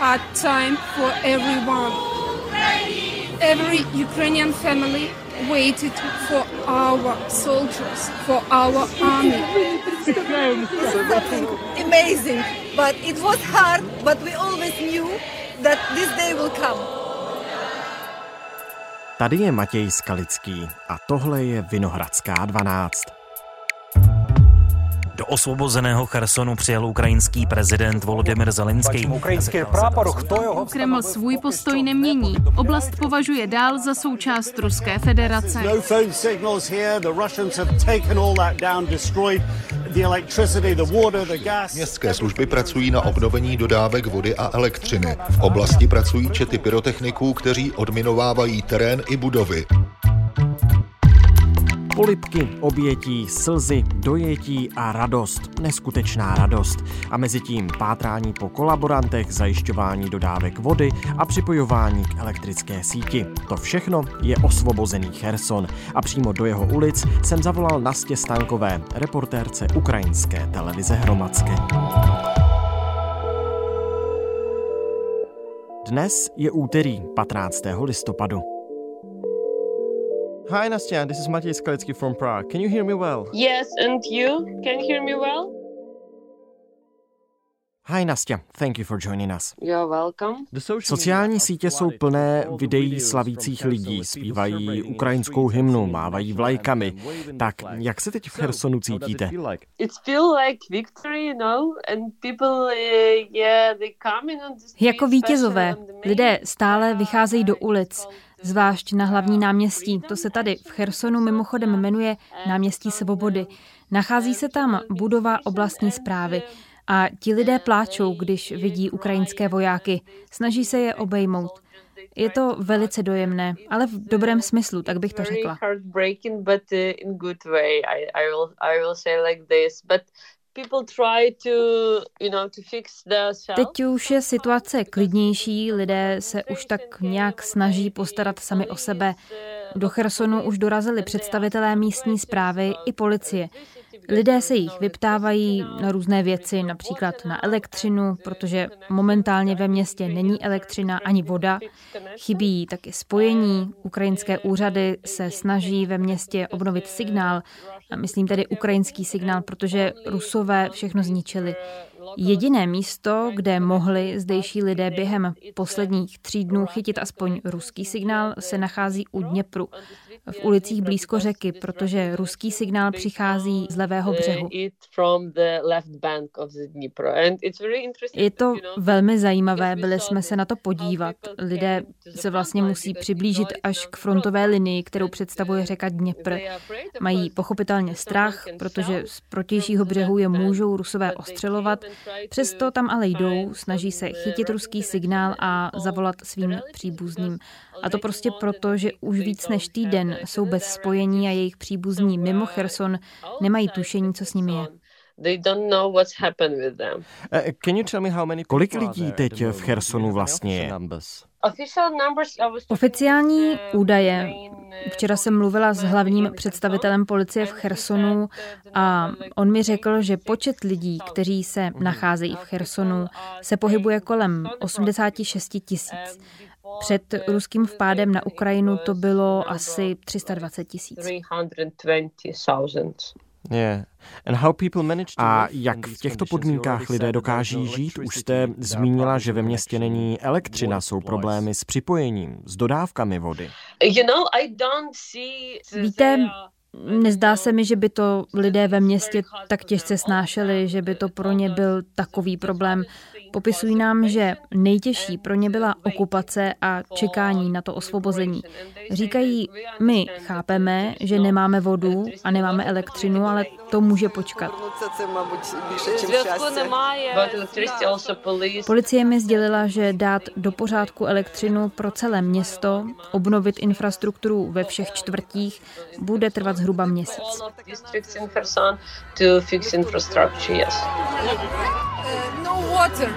hard time for everyone. Every Ukrainian family waited for our soldiers, for our army. Something amazing, but it was hard, but we always knew that this day will come. Tady je Matěj Skalický a tohle je Vinohradská 12. Do osvobozeného Chersonu přijel ukrajinský prezident Volodymyr Zelenský. Ukrajinský prápor, kdo jeho Kreml svůj postoj nemění. Oblast považuje dál za součást Ruské federace. No phone signals here. The Russians have taken all that down, destroyed the electricity, the water, the gas. Městské služby pracují na obnovení dodávek vody a elektřiny. V oblasti pracují čety pyrotechniků, kteří odminovávají terén i budovy. Polipky, obětí, slzy, dojetí a radost. Neskutečná radost. A mezi tím pátrání po kolaborantech, zajišťování dodávek vody a připojování k elektrické síti. To všechno je osvobozený Cherson. A přímo do jeho ulic jsem zavolal Nastě Stankové, reportérce ukrajinské televize Hromadské. Dnes je úterý 15. listopadu. Hi Nastya, this is Matěj Skalický from Prague. Can you hear me well? Yes, and you? Can you hear me well? Hi Nastya, thank you for joining us. You're welcome. Sociální sítě jsou plné videí slavících lidí, zpívají ukrajinskou hymnu, mávají vlajkami. Tak jak se teď v Chersonu cítíte? It feels like victory, you know, and people, yeah, they come in on the street, Jako vítězové. Lidé stále vycházejí do ulic, zvlášť na hlavní náměstí. To se tady v Chersonu mimochodem jmenuje Náměstí svobody. Nachází se tam budova oblastní zprávy. A ti lidé pláčou, když vidí ukrajinské vojáky. Snaží se je obejmout. Je to velice dojemné, ale v dobrém smyslu, tak bych to řekla. Teď už je situace klidnější, lidé se už tak nějak snaží postarat sami o sebe. Do Chersonu už dorazili představitelé místní zprávy i policie. Lidé se jich vyptávají na různé věci, například na elektřinu, protože momentálně ve městě není elektřina ani voda. Chybí taky spojení. Ukrajinské úřady se snaží ve městě obnovit signál, myslím tedy ukrajinský signál, protože Rusové všechno zničili. Jediné místo, kde mohli zdejší lidé během posledních tří dnů chytit aspoň ruský signál, se nachází u Dněpru, v ulicích blízko řeky, protože ruský signál přichází z levého břehu. Je to velmi zajímavé, byli jsme se na to podívat. Lidé se vlastně musí přiblížit až k frontové linii, kterou představuje řeka Dněpr. Mají pochopitelně strach, protože z protějšího břehu je můžou rusové ostřelovat. Přesto tam ale jdou, snaží se chytit ruský signál a zavolat svým příbuzným. A to prostě proto, že už víc než týden jsou bez spojení a jejich příbuzní mimo Cherson nemají tušení, co s nimi je. They don't know what's happened with them. Kolik lidí teď v Chersonu vlastně je? Official numbers I was talking Oficiální uh, údaje. Včera jsem mluvila s hlavním představitelem policie v Chersonu a on mi řekl, že počet lidí, kteří se nacházejí v Chersonu, se pohybuje kolem 86 tisíc. Před ruským vpádem na Ukrajinu to bylo asi 320 tisíc. 320,000. A jak v těchto podmínkách lidé dokáží žít? Už jste zmínila, že ve městě není elektřina, jsou problémy s připojením, s dodávkami vody. Víte, Nezdá se mi, že by to lidé ve městě tak těžce snášeli, že by to pro ně byl takový problém. Popisují nám, že nejtěžší pro ně byla okupace a čekání na to osvobození. Říkají, my chápeme, že nemáme vodu a nemáme elektřinu, ale to může počkat. Policie mi sdělila, že dát do pořádku elektřinu pro celé město, obnovit infrastrukturu ve všech čtvrtích, bude trvat zhruba měsíc. Water,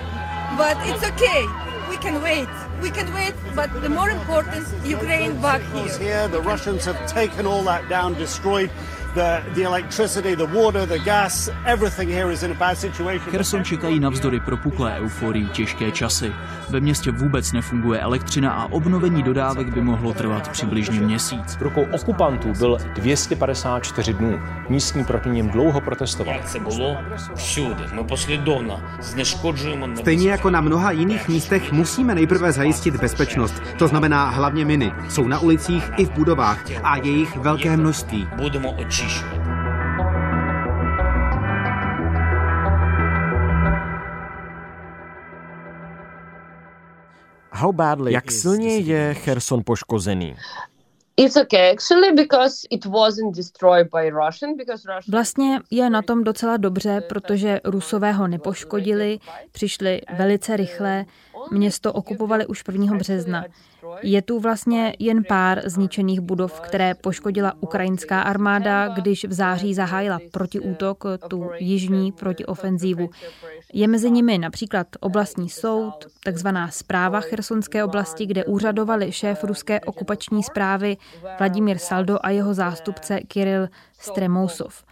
but it's okay. We can wait. We can wait, but the more important, Ukraine back here. here. The Russians have taken all that down, destroyed The, the electricity, the water, the gas, everything here is in a bad situation. Kherson čekají navzdory propuklé euforii těžké časy. Ve městě vůbec nefunguje elektřina a obnovení dodávek by mohlo trvat přibližně měsíc. V rukou okupantů byl 254 dnů. Místní proti ním dlouho protestovali. Stejně jako na mnoha jiných místech musíme nejprve zajistit bezpečnost. To znamená hlavně miny. Jsou na ulicích i v budovách a jejich velké množství. Budeme. How badly, jak silně je Cherson poškozený? It's okay. Actually because it wasn't destroyed by Russian because Russian Vlastně je na tom docela dobře, protože Rusové ho nepoškodili, přišli velice rychle, město okupovali už 1. března. Je tu vlastně jen pár zničených budov, které poškodila ukrajinská armáda, když v září zahájila protiútok, tu jižní protiofenzívu. Je mezi nimi například oblastní soud, takzvaná zpráva Chersonské oblasti, kde úřadovali šéf ruské okupační zprávy Vladimír Saldo a jeho zástupce Kiril Stremousov.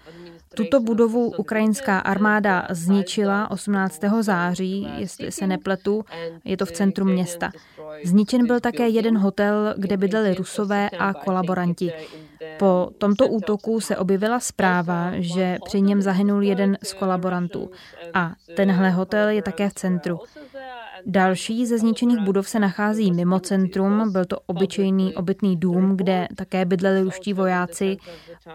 Tuto budovu ukrajinská armáda zničila 18. září, jestli se nepletu, je to v centru města. Zničen byl také jeden hotel, kde bydleli rusové a kolaboranti. Po tomto útoku se objevila zpráva, že při něm zahynul jeden z kolaborantů. A tenhle hotel je také v centru. Další ze zničených budov se nachází mimo centrum. Byl to obyčejný obytný dům, kde také bydleli ruští vojáci.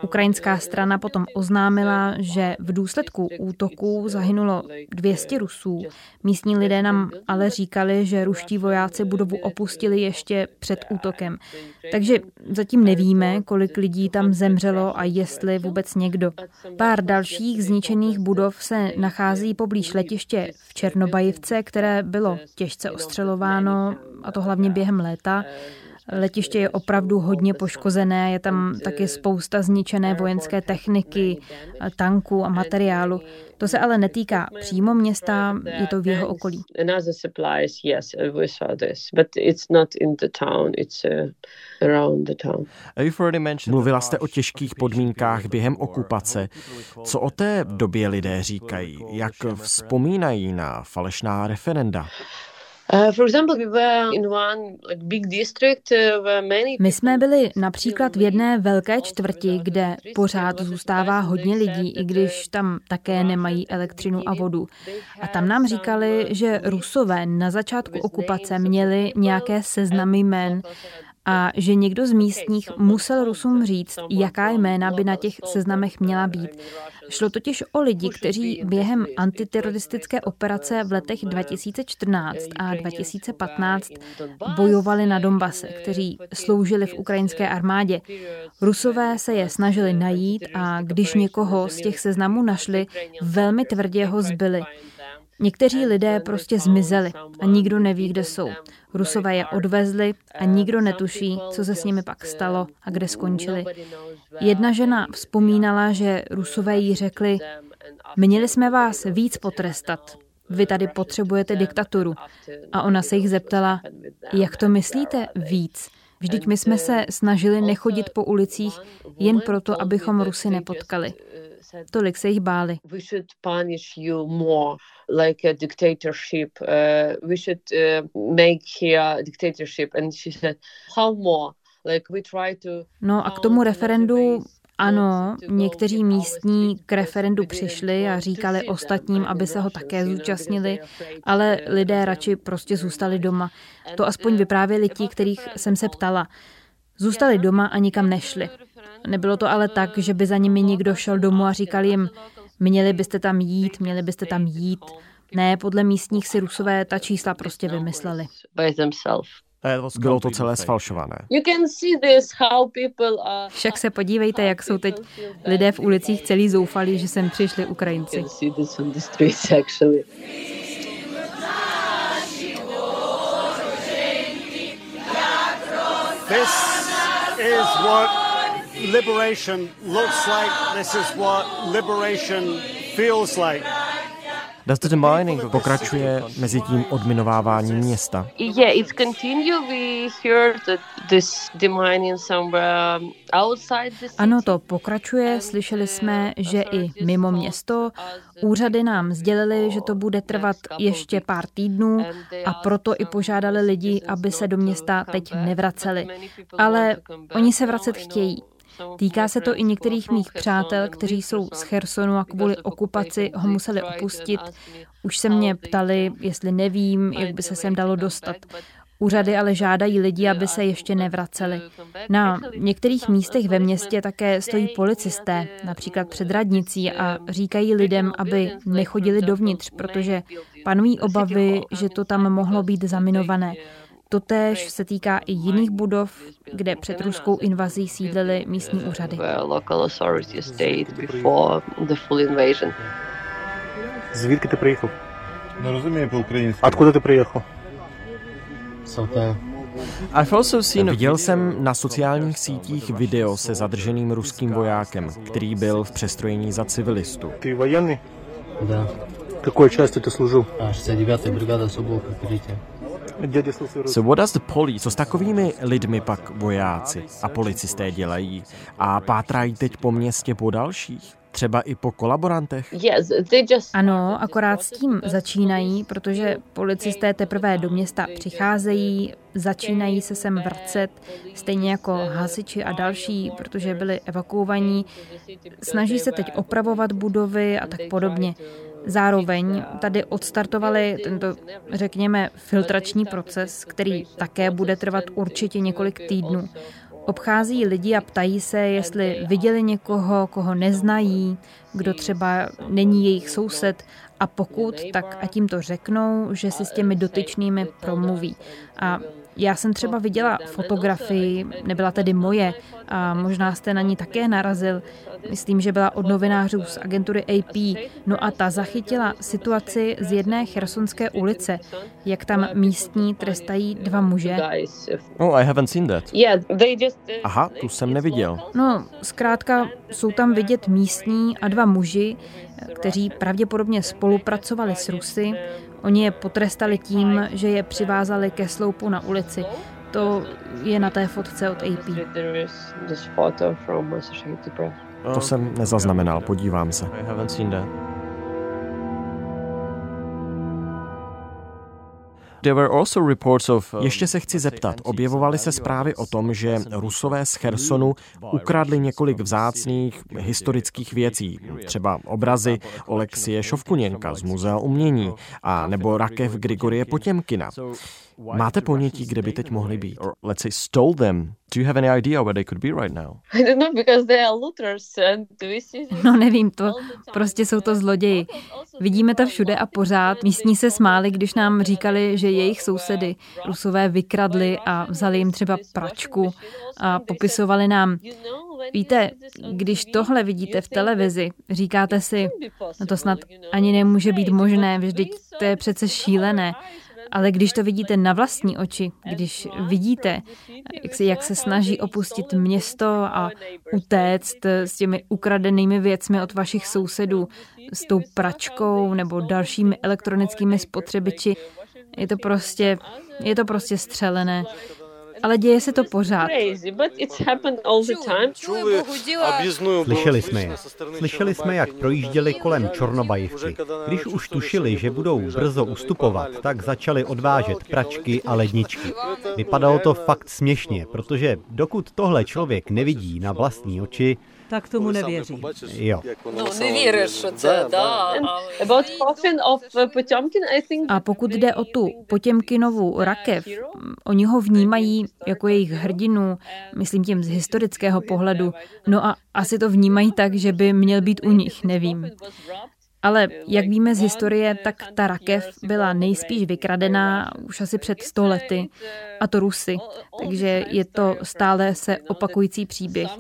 Ukrajinská strana potom oznámila, že v důsledku útoků zahynulo 200 Rusů. Místní lidé nám ale říkali, že ruští vojáci budovu opustili ještě před útokem. Takže zatím nevíme, kolik lidí tam zemřelo a jestli vůbec někdo. Pár dalších zničených budov se nachází poblíž letiště v Černobajivce, které bylo těžce ostřelováno, a to hlavně během léta. Letiště je opravdu hodně poškozené, je tam taky spousta zničené vojenské techniky, tanků a materiálu. To se ale netýká přímo města, je to v jeho okolí. Mluvila jste o těžkých podmínkách během okupace. Co o té době lidé říkají? Jak vzpomínají na falešná referenda? My jsme byli například v jedné velké čtvrti, kde pořád zůstává hodně lidí, i když tam také nemají elektřinu a vodu. A tam nám říkali, že Rusové na začátku okupace měli nějaké seznamy jmén a že někdo z místních musel Rusům říct, jaká jména by na těch seznamech měla být. Šlo totiž o lidi, kteří během antiteroristické operace v letech 2014 a 2015 bojovali na Donbase, kteří sloužili v ukrajinské armádě. Rusové se je snažili najít a když někoho z těch seznamů našli, velmi tvrdě ho zbyli. Někteří lidé prostě zmizeli a nikdo neví, kde jsou. Rusové je odvezli a nikdo netuší, co se s nimi pak stalo a kde skončili. Jedna žena vzpomínala, že Rusové jí řekli, měli jsme vás víc potrestat, vy tady potřebujete diktaturu. A ona se jich zeptala, jak to myslíte víc? Vždyť my jsme se snažili nechodit po ulicích jen proto, abychom Rusy nepotkali. Tolik se jich báli. like a dictatorship. Uh, we should uh, make here a dictatorship. And she said, how more? Like we try to... No a k tomu referendu ano, někteří místní k referendu přišli a říkali ostatním, aby se ho také zúčastnili, ale lidé radši prostě zůstali doma. To aspoň vyprávěli ti, kterých jsem se ptala. Zůstali doma a nikam nešli. Nebylo to ale tak, že by za nimi někdo šel domů a říkal jim, měli byste tam jít, měli byste tam jít. Ne, podle místních si Rusové ta čísla prostě vymysleli. Bylo to celé sfalšované. Však se podívejte, jak jsou teď lidé v ulicích celý zoufalí, že sem přišli Ukrajinci. This is what liberation looks like. This is what liberation feels like. Pokračuje mezi tím odminovávání města. Ano, to pokračuje. Slyšeli jsme, že i mimo město. Úřady nám sdělili, že to bude trvat ještě pár týdnů a proto i požádali lidi, aby se do města teď nevraceli. Ale oni se vracet chtějí. Týká se to i některých mých přátel, kteří jsou z Chersonu a kvůli okupaci ho museli opustit. Už se mě ptali, jestli nevím, jak by se sem dalo dostat. Úřady ale žádají lidi, aby se ještě nevraceli. Na některých místech ve městě také stojí policisté, například před radnicí, a říkají lidem, aby nechodili dovnitř, protože panují obavy, že to tam mohlo být zaminované. Totéž se týká i jiných budov, kde před ruskou invazí sídlily místní úřady. Звідки ти приїхав? Не розумію по-українськи. Откуда ти приїхав? Viděl jsem na sociálních sítích video se zadrženým ruským vojákem, který byl v přestrojení za civilistu. Ty воєнний? Да. Какой части ты служил? А, 69-я бригада особого прикрытия. So what does the police, co s takovými lidmi pak vojáci a policisté dělají a pátrají teď po městě po dalších? Třeba i po kolaborantech? Ano, akorát s tím začínají, protože policisté teprve do města přicházejí, začínají se sem vracet, stejně jako hasiči a další, protože byli evakuovaní. Snaží se teď opravovat budovy a tak podobně. Zároveň tady odstartovali tento, řekněme, filtrační proces, který také bude trvat určitě několik týdnů. Obchází lidi a ptají se, jestli viděli někoho, koho neznají, kdo třeba není jejich soused a pokud, tak a tím to řeknou, že si s těmi dotyčnými promluví. A já jsem třeba viděla fotografii, nebyla tedy moje, a možná jste na ní také narazil. Myslím, že byla od novinářů z agentury AP. No a ta zachytila situaci z jedné chersonské ulice, jak tam místní trestají dva muže. Oh, I haven't seen that. Aha, tu jsem neviděl. No, zkrátka jsou tam vidět místní a dva muži, kteří pravděpodobně spolupracovali s Rusy. Oni je potrestali tím, že je přivázali ke sloupu na ulici. To je na té fotce od AP. To jsem nezaznamenal, podívám se. Ještě se chci zeptat, objevovaly se zprávy o tom, že Rusové z Chersonu ukradli několik vzácných historických věcí, třeba obrazy Olexie Šovkuněnka z Muzea umění a nebo rakev Grigorie Potěmkina. Máte ponětí, kde by teď mohli být? Or let's say stole them. Do you have any idea where they could be right now? I don't know because they are looters and we see No nevím to, prostě jsou to zloději. Vidíme to všude a pořád. Místní se smáli, když nám říkali, že jejich sousedy Rusové vykradli a vzali jim třeba pračku a popisovali nám, Víte, když tohle vidíte v televizi, říkáte si, no to snad ani nemůže být možné, vždyť to je přece šílené. Ale když to vidíte na vlastní oči, když vidíte, jak se, jak se snaží opustit město a utéct s těmi ukradenými věcmi od vašich sousedů, s tou pračkou nebo dalšími elektronickými spotřebiči, je to prostě, je to prostě střelené ale děje se to pořád. Slyšeli jsme je. Slyšeli jsme, jak projížděli kolem Čornobajivky. Když už tušili, že budou brzo ustupovat, tak začali odvážet pračky a ledničky. Vypadalo to fakt směšně, protože dokud tohle člověk nevidí na vlastní oči, tak tomu nevěří. Jo. No, nevěříš, že to, da. A pokud jde o tu Potěmkinovu rakev, oni ho vnímají jako jejich hrdinu, myslím tím z historického pohledu, no a asi to vnímají tak, že by měl být u nich, nevím. Ale jak víme z historie, tak ta rakev byla nejspíš vykradená už asi před sto lety, a to Rusy. Takže je to stále se opakující příběh.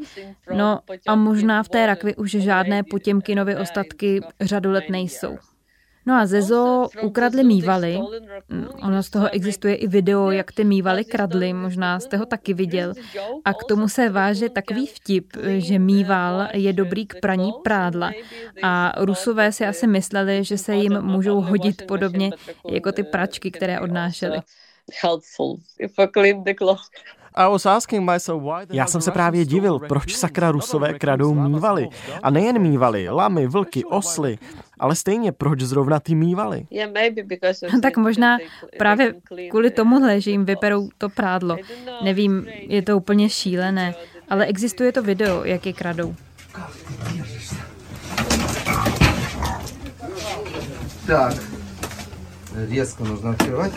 No a možná v té rakvi už žádné Potěmkinovy ostatky řadu let nejsou. No a ze zoo ukradli mývaly. Ono z toho existuje i video, jak ty mývaly kradly, možná jste ho taky viděl. A k tomu se váže takový vtip, že mýval je dobrý k praní prádla. A rusové si asi mysleli, že se jim můžou hodit podobně jako ty pračky, které odnášely. Helpful if I clean the. Já jsem se právě divil, proč sakra rusové kradou mývaly. A nejen mývaly, lamy, vlky, osly, ale stejně proč zrovna ty mývaly. Tak možná právě kvůli tomuhle, že jim vyperou to prádlo. Nevím, je to úplně šílené, ale existuje to video, jak je kradou. Так, резко нужно открывать.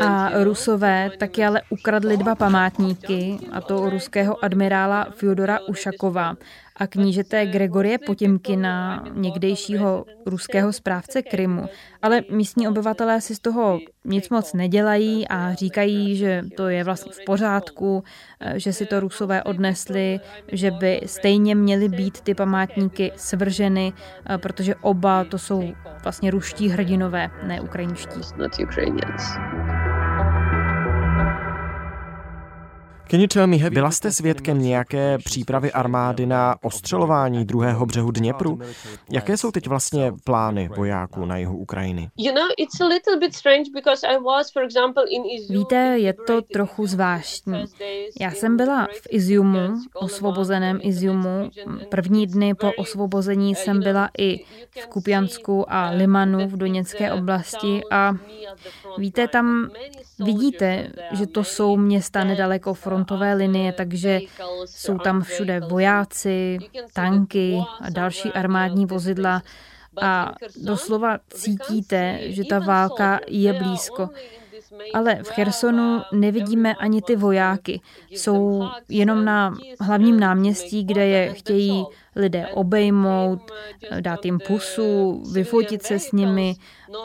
a rusové taky ale ukradli dva památníky, a to ruského admirála Fyodora Ušakova a knížete Gregorie Potěmkina, někdejšího ruského správce Krymu. Ale místní obyvatelé si z toho nic moc nedělají a říkají, že to je vlastně v pořádku, že si to rusové odnesli, že by stejně měly být ty památníky svrženy, protože oba to jsou vlastně ruští hrdinové, ne ukrajinští. Byla jste svědkem nějaké přípravy armády na ostřelování druhého břehu Dněpru? Jaké jsou teď vlastně plány vojáků na jihu Ukrajiny? Víte, je to trochu zvláštní. Já jsem byla v Iziumu, osvobozeném Iziumu. První dny po osvobození jsem byla i v Kupjansku a Limanu v Doněcké oblasti a víte, tam vidíte, že to jsou města nedaleko frontu frontové linie, takže jsou tam všude vojáci, tanky a další armádní vozidla a doslova cítíte, že ta válka je blízko. Ale v Chersonu nevidíme ani ty vojáky. Jsou jenom na hlavním náměstí, kde je chtějí lidé obejmout, dát jim pusu, vyfotit se s nimi,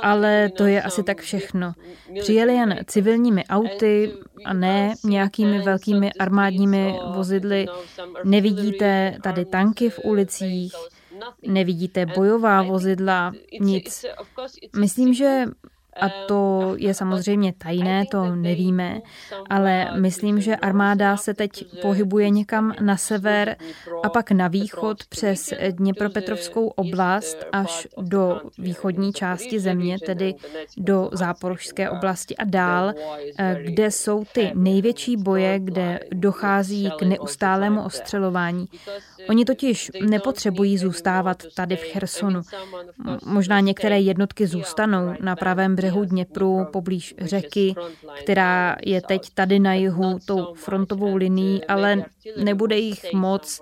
ale to je asi tak všechno. Přijeli jen civilními auty a ne nějakými velkými armádními vozidly. Nevidíte tady tanky v ulicích, nevidíte bojová vozidla, nic. Myslím, že a to je samozřejmě tajné, to nevíme, ale myslím, že armáda se teď pohybuje někam na sever a pak na východ přes Dněpropetrovskou oblast až do východní části země, tedy do záporožské oblasti a dál, kde jsou ty největší boje, kde dochází k neustálému ostřelování. Oni totiž nepotřebují zůstávat tady v Chersonu. Možná některé jednotky zůstanou na pravém břehu Dněpru poblíž řeky, která je teď tady na jihu tou frontovou linií, ale nebude jich moc,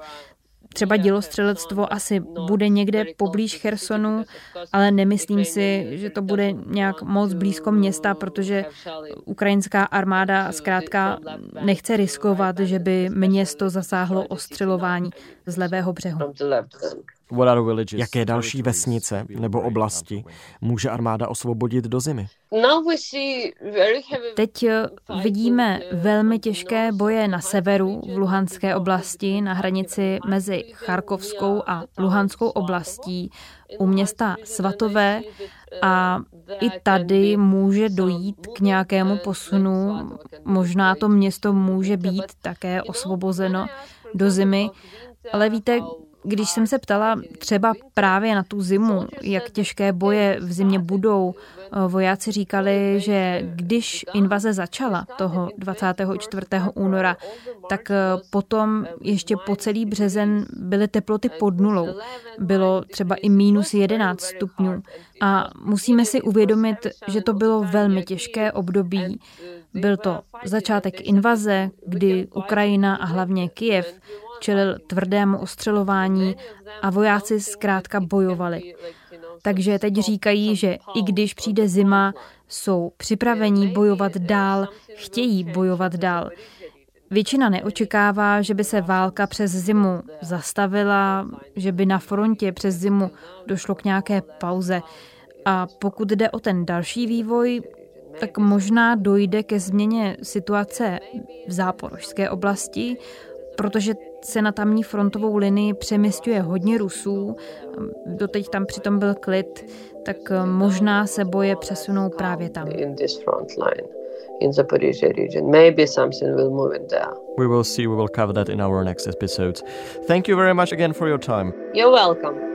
Třeba dělostřelectvo asi bude někde poblíž Chersonu, ale nemyslím si, že to bude nějak moc blízko města, protože ukrajinská armáda zkrátka nechce riskovat, že by město zasáhlo ostřelování z levého břehu. Jaké další vesnice nebo oblasti může armáda osvobodit do zimy? Teď eh, vidíme velmi těžké boje na severu v Luhanské oblasti na hranici mezi Charkovskou a Luhanskou oblastí u města Svatové a i tady může dojít k nějakému posunu. Možná to město může být také osvobozeno do zimy, ale víte, když jsem se ptala třeba právě na tu zimu, jak těžké boje v zimě budou, eh, vojáci říkali, že když invaze začala toho 24. února, tak eh, potom ještě po celý březen byly teploty pod nulou. Bylo třeba i minus 11 stupňů. A musíme si uvědomit, že to bylo velmi těžké období. Byl to začátek invaze, kdy Ukrajina a hlavně Kijev čelil tvrdému ostřelování a vojáci zkrátka bojovali. Takže teď říkají, že i když přijde zima, jsou připraveni bojovat dál, chtějí bojovat dál. Většina neočekává, že by se válka přes zimu zastavila, že by na frontě přes zimu došlo k nějaké pauze. A pokud jde o ten další vývoj, tak možná dojde ke změně situace v záporožské oblasti, protože se na tamní frontovou linii přeměstňuje hodně Rusů, doteď tam přitom byl klid, tak možná se boje přesunou právě tam. in Zaporizhia region. Maybe something will move in there. We will see. We will cover that in our next episodes. Thank you very much again for your time. You're welcome.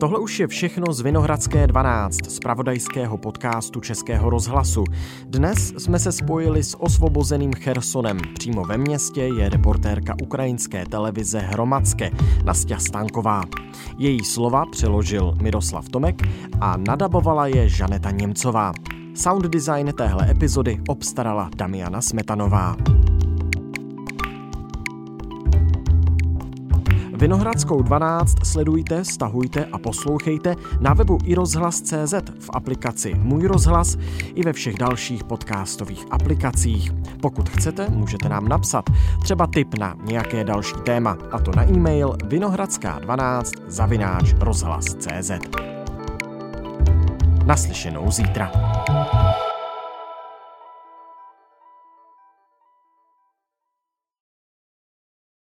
Tohle už je všechno z Vinohradské 12, z pravodajského podcastu Českého rozhlasu. Dnes jsme se spojili s osvobozeným Chersonem. Přímo ve městě je reportérka ukrajinské televize Hromadské, Nastia Stanková. Její slova přeložil Miroslav Tomek a nadabovala je Žaneta Němcová. Sound design téhle epizody obstarala Damiana Smetanová. Vinohradskou 12 sledujte, stahujte a poslouchejte na webu iRozhlas.cz v aplikaci Můj rozhlas i ve všech dalších podcastových aplikacích. Pokud chcete, můžete nám napsat třeba tip na nějaké další téma, a to na e-mail vinohradská12 zavináč rozhlas.cz. Naslyšenou zítra.